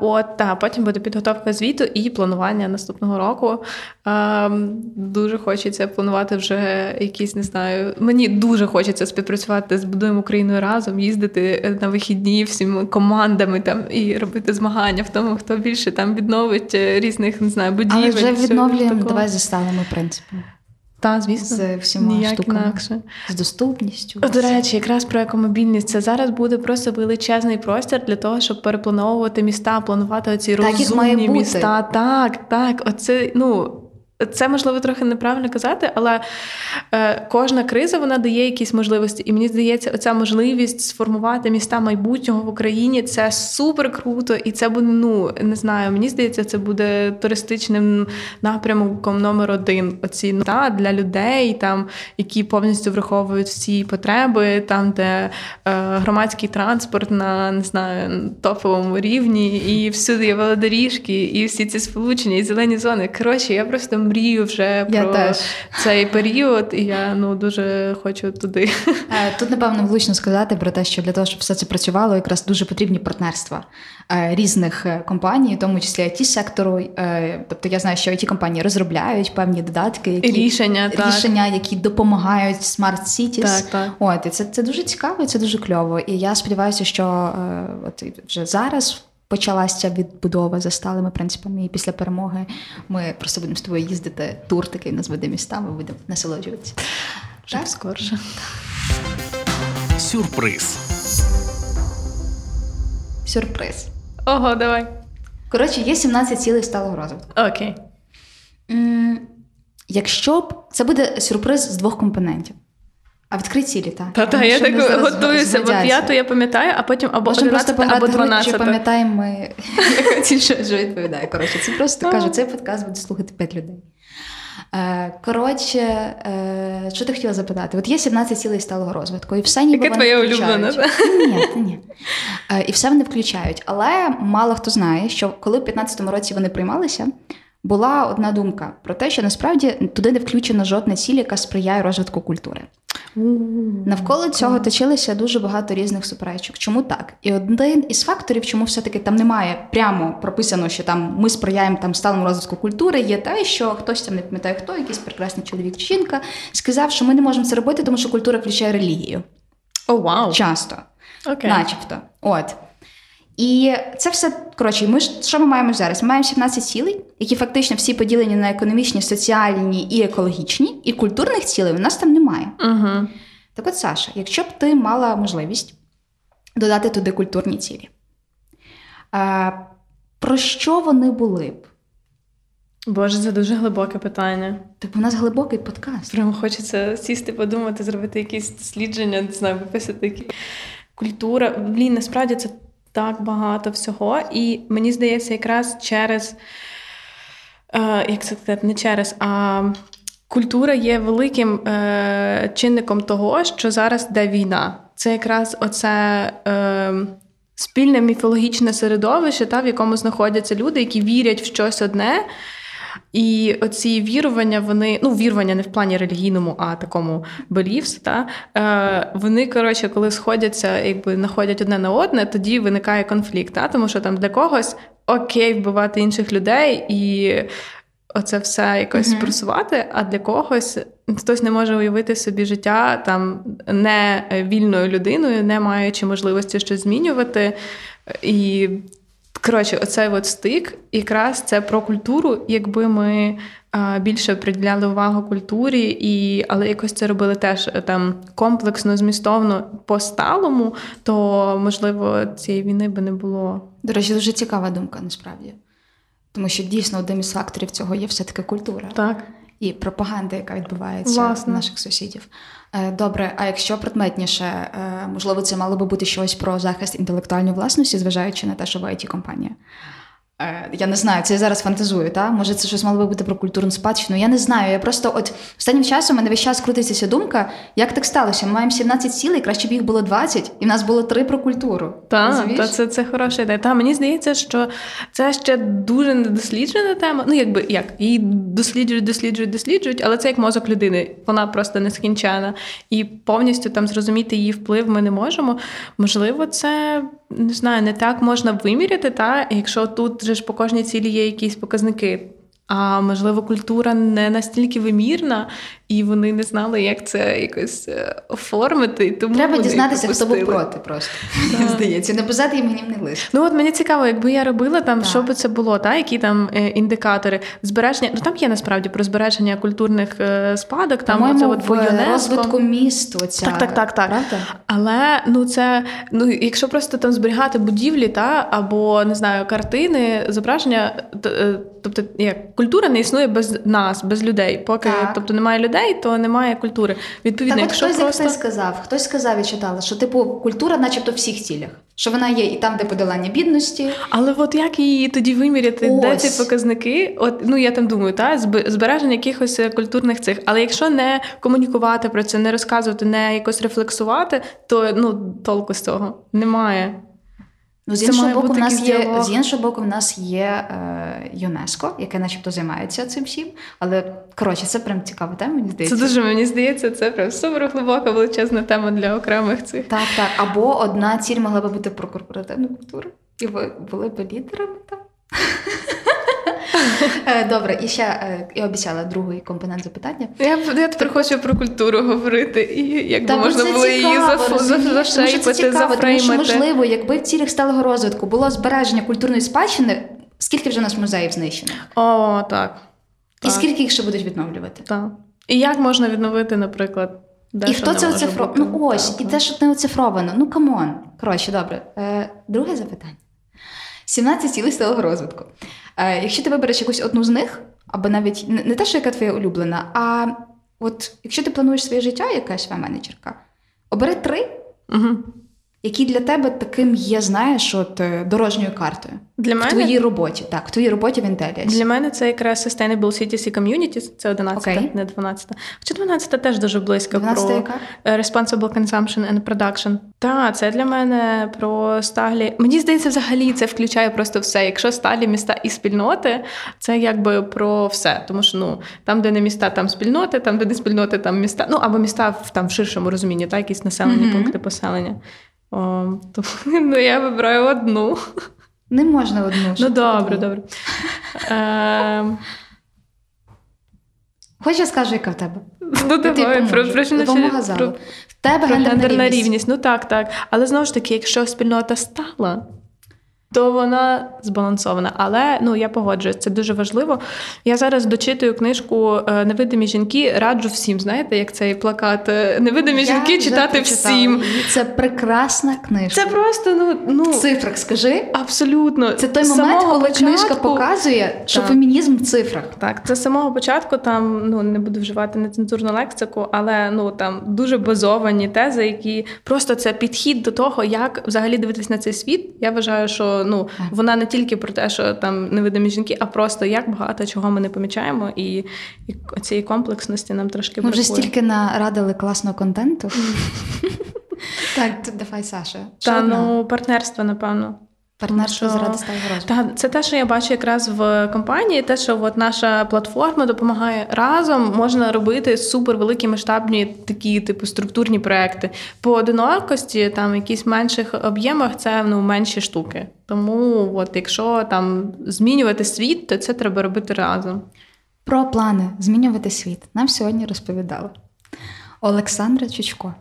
От та потім буде підготовка звіту і планування наступного року. Е, дуже хочеться планувати вже якісь, не знаю. Мені дуже хочеться співпрацювати з будуємо Україною разом, їздити е, на вихідні всіми командами там і робити змагання в тому, хто більше там відновить е, різних не знаю будівель. Але вже відновлюємо, давай за сталими принципами. Та, звісно, з всіма ніяк штуками. інакше. З доступністю. До речі, якраз про екомобільність це зараз буде просто величезний простір для того, щоб переплановувати міста, планувати оці Так, розумні міста. Так, так, оце ну. Це можливо трохи неправильно казати, але е, кожна криза вона дає якісь можливості. І мені здається, оця можливість сформувати міста майбутнього в Україні це супер круто. І це буде, ну не знаю, мені здається, це буде туристичним напрямком номер один. Оці міста для людей, там які повністю враховують всі потреби, там, де е, громадський транспорт на не знаю топовому рівні, і всюди є велодоріжки, і всі ці сполучення, і зелені зони. Коротше, я просто мрію вже Я про теж. цей період, і я ну дуже хочу туди. Е, Тут, напевно, влучно сказати про те, що для того, щоб все це працювало, якраз дуже потрібні партнерства е, різних е, компаній, в тому числі it сектору. Тобто я знаю, що it компанії розробляють певні додатки, які Рішення, так. рішення, які допомагають Smart Cities. Так, так. От і це, це дуже цікаво, це дуже кльово. І я сподіваюся, що от вже зараз. Почалася відбудова за сталими принципами, і після перемоги ми просто будемо з тобою їздити тур такий нас веде містами, будемо насолоджуватися. Так? скорше. Сюрприз. Сюрприз. Ого, давай. Коротше, є 17 цілей сталого розвитку. Окей. Якщо б це буде сюрприз з двох компонентів. А відкрий цілі, так. Та та я так зараз готуюся, бо п'яту я пам'ятаю, а потім або Можемо просто або пограти гру, чи пам'ятаємо ми, [LAUGHS] що відповідає. Коротше, це просто А. кажу, цей подкаст буде слухати 5 людей. Е, Коротше, е, що ти хотіла запитати? От є 17 цілей сталого розвитку, і все ніби Яке вони твоє включають. улюблене? Ні, ні. Е, І все вони включають. Але мало хто знає, що коли в 15-му році вони приймалися, була одна думка про те, що насправді туди не включена жодна ціль, яка сприяє розвитку культури. Навколо цього точилося дуже багато різних суперечок. Чому так? І один із факторів, чому все-таки там немає прямо прописано, що там ми сприяємо там сталому розвитку культури, є те, що хтось там не пам'ятає хто, якийсь прекрасний чоловік чи жінка, сказав, що ми не можемо це робити, тому що культура включає релігію. О, вау. Часто, Окей. начебто. От. І це все коротше, ми ж що ми маємо зараз? Ми маємо 17 цілей, які фактично всі поділені на економічні, соціальні і екологічні, і культурних цілей у нас там немає. Угу. Так от, Саша, якщо б ти мала можливість додати туди культурні цілі, а, про що вони були б? Боже, це дуже глибоке питання. Тобто у нас глибокий подкаст. Прямо хочеться сісти, подумати, зробити якісь дослідження, не знаю, виписати які культура. Блін, насправді це так багато всього. І мені здається, якраз через е, як це сказати, не через, а культура є великим е, чинником того, що зараз йде війна. Це якраз оце. Е, Спільне міфологічне середовище, та, в якому знаходяться люди, які вірять в щось одне, і оці вірування, вони, ну, вірування не в плані релігійному, а такому beliefs, та, е, вони, коротше, коли сходяться, якби знаходять одне на одне, тоді виникає конфлікт. Та, тому що там для когось окей вбивати інших людей і оце все якось Мгм. просувати, а для когось хтось не може уявити собі життя там не вільною людиною, не маючи можливості щось змінювати. І Коротше, оцей от стик, якраз це про культуру. Якби ми а, більше приділяли увагу культурі, і, але якось це робили теж е, там комплексно, змістовно по-сталому, то можливо цієї війни би не було. До речі, дуже цікава думка насправді. Тому що дійсно одним із факторів цього є все-таки культура Так. І пропаганда, яка відбувається Власне. наших сусідів. Е, Добре, а якщо предметніше, е, можливо, це мало би бути щось про захист інтелектуальної власності, зважаючи на те, що ви it компанія Я не знаю, це я зараз фантазую, та? Може, це щось мало би бути про культурну спадщину. Я не знаю. Я просто от останнім часом у мене весь час крутиться ця думка, як так сталося? Ми маємо 17 цілей, краще б їх було 20, і в нас було 3 про культуру. Так, та це, це хороша ідея. Та мені здається, що це ще дуже недосліджена тема. Ну, якби як її досліджують, досліджують, досліджують, але це як мозок людини. Вона просто нескінчена. І повністю там зрозуміти її вплив ми не можемо. Можливо, це не знаю, не так можна виміряти, та якщо тут же ж по кожній цілі є якісь показники. А можливо, культура не настільки вимірна, і вони не знали, як це якось е, оформити. Тому Треба дізнатися, хто був проти просто. Мені [LAUGHS] здається, написати їм гнівний лист. Ну от мені цікаво, якби я робила там, що би це було, та які там е, індикатори збереження. Ну там є насправді про збереження культурних е, спадок, там оце По-моєму, от по ЮНЕСКО. розвитку міст. Оця, Так, так, так, так. Правда? Але ну це ну якщо просто там зберігати будівлі, та або не знаю, картини, зображення, т- е, тобто як культура не існує без нас, без людей. Поки Так. тобто немає людей, то немає культури. Відповідно, Так, от якщо хтось, просто хтось сказав, хтось сказав і читала, що типу культура, начебто, в всіх цілях. Що вона є і там, де подолання бідності. Але от як її тоді виміряти, де ці показники? От ну я там думаю, та зб- збереження якихось е, культурних цих. Але якщо не комунікувати про це, не розказувати, не якось рефлексувати, то ну толку з цього немає. Ну, з іншого боку, в нас є з іншого боку, в нас є е, ЮНЕСКо, яке, начебто, займається цим всім. Але коротше, це прям цікава тема, мені здається. Це дуже мені здається, це прям супер глибока величезна тема для окремих цих. Так, так. Або одна ціль могла би бути про корпоративну культуру, і ви були б лідерами там. [LAUGHS] Е, Добре, і ще е, я обіцяла другий компонент запитання. Я, я тепер хочу про культуру говорити, і як Та, можна було її цікаво, заф- розумієш? Тому що це зашейпати, цікаво, тому що, зафреймити. можливо, якби в цілях сталого розвитку було збереження культурної спадщини, скільки вже у нас музеїв знищено? О, так. І Так. скільки їх ще будуть відновлювати? Так. І як можна відновити, наприклад, де і хто це може оцифро... бути? Ну ось, Так, і те, що не оцифровано. Ну come on. Коротше, добре. Е, друге запитання: 17 цілей сталого розвитку. Е, якщо ти вибереш якусь одну з них, або навіть не, те, що яка твоя улюблена, а от якщо ти плануєш своє життя, якась своя менеджерка, обери три, Мгм. Які для тебе таким є, знаєш, от е, дорожньою картою. Для В мене твоїй роботі, так, в твоїй роботі в Intellias. Для мене це якраз Sustainable Cities і Communities, це 11, Окей. не 12. Хоча 12 теж дуже близько 12 про яка? е, Responsible Consumption and Production. Так, це для мене про сталі. Мені здається, взагалі це включає просто все. Якщо сталі міста і спільноти, це якби про все. Тому що ну там, де не міста, там спільноти, там, де не спільноти, там міста. Ну або міста в там в ширшому розумінні, та якісь населені Мгм. пункти поселення. О, тому [LAUGHS] ну, я вибираю одну. Не можна одну. Ну добре, добре. Ем, Хоч я скажу, яка в тебе? Ну, Ти давай, про, про, про, В тебе про гендерна гендерна рівність. рівність. Ну так, так. Але знову ж таки, якщо спільнота стала, то вона збалансована. Але ну я погоджуюсь, це дуже важливо. Я зараз дочитую книжку е, Невидимі жінки. Раджу всім. Знаєте, як цей плакат е, Невидимі Я жінки читати всім. Це прекрасна книжка. Це просто ну, ну В цифрах скажи. абсолютно Це той момент, самого коли книжка показує, що Так. фемінізм в цифрах. Так, це з самого початку там ну не буду вживати нецензурну лексику, але ну там дуже базовані тези, які просто це підхід до того, як взагалі дивитись на цей світ. Я вважаю, що ну вона не тільки про те, що там невидимі жінки, а просто як багато чого ми не помічаємо, і, і цієї комплексності нам трошки Ми вже бракує. стільки нарадили класного контенту. [LAUGHS] Так, давай, Саша. Та ну партнерство, напевно. Партнерство що- заради сталого розвитку. Та це те, що я бачу якраз в компанії, те, що от наша платформа допомагає разом, можна робити супервеликі масштабні такі, типу, структурні проекти. По одинокості, там якісь менших об'ємах, це ну менші штуки. Тому, от, якщо там змінювати світ, то це треба робити разом. Про плани змінювати світ нам сьогодні розповідала Олександра Чучко,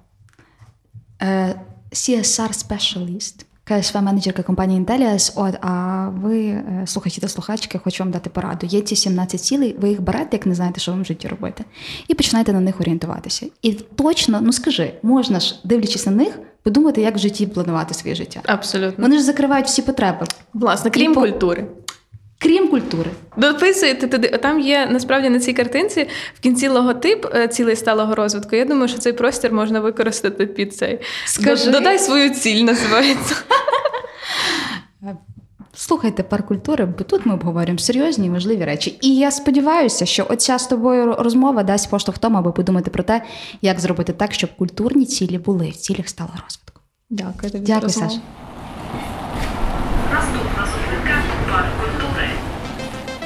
е, CSR спеціаліст, КСВ менеджерка компанії Intellias. От, а ви, е, слухачі та слухачки, хочу вам дати пораду. Є ці 17 цілей, ви їх берете, як не знаєте, що вам в житті робити, і починаєте на них орієнтуватися. І точно, ну скажи, можна ж, дивлячись на них, подумати, як в житті планувати своє життя. Абсолютно. Вони ж закривають всі потреби, Власне, крім І по- культури. Крім культури. Дописуєте туди. Там є насправді на цій картинці в кінці логотип е, цілей сталого розвитку. Я думаю, що цей простір можна використати під цей. Скажи. Додай свою ціль, називається. [LAUGHS] Слухайте пар культури, бо тут ми обговорюємо серйозні і важливі речі. І я сподіваюся, що оця з тобою розмова дасть поштовх тому, аби подумати про те, як зробити так, щоб культурні цілі були в цілях сталого розвитку. Дякую тобі. Дякую. Саша. Наступна зупинка парк культури.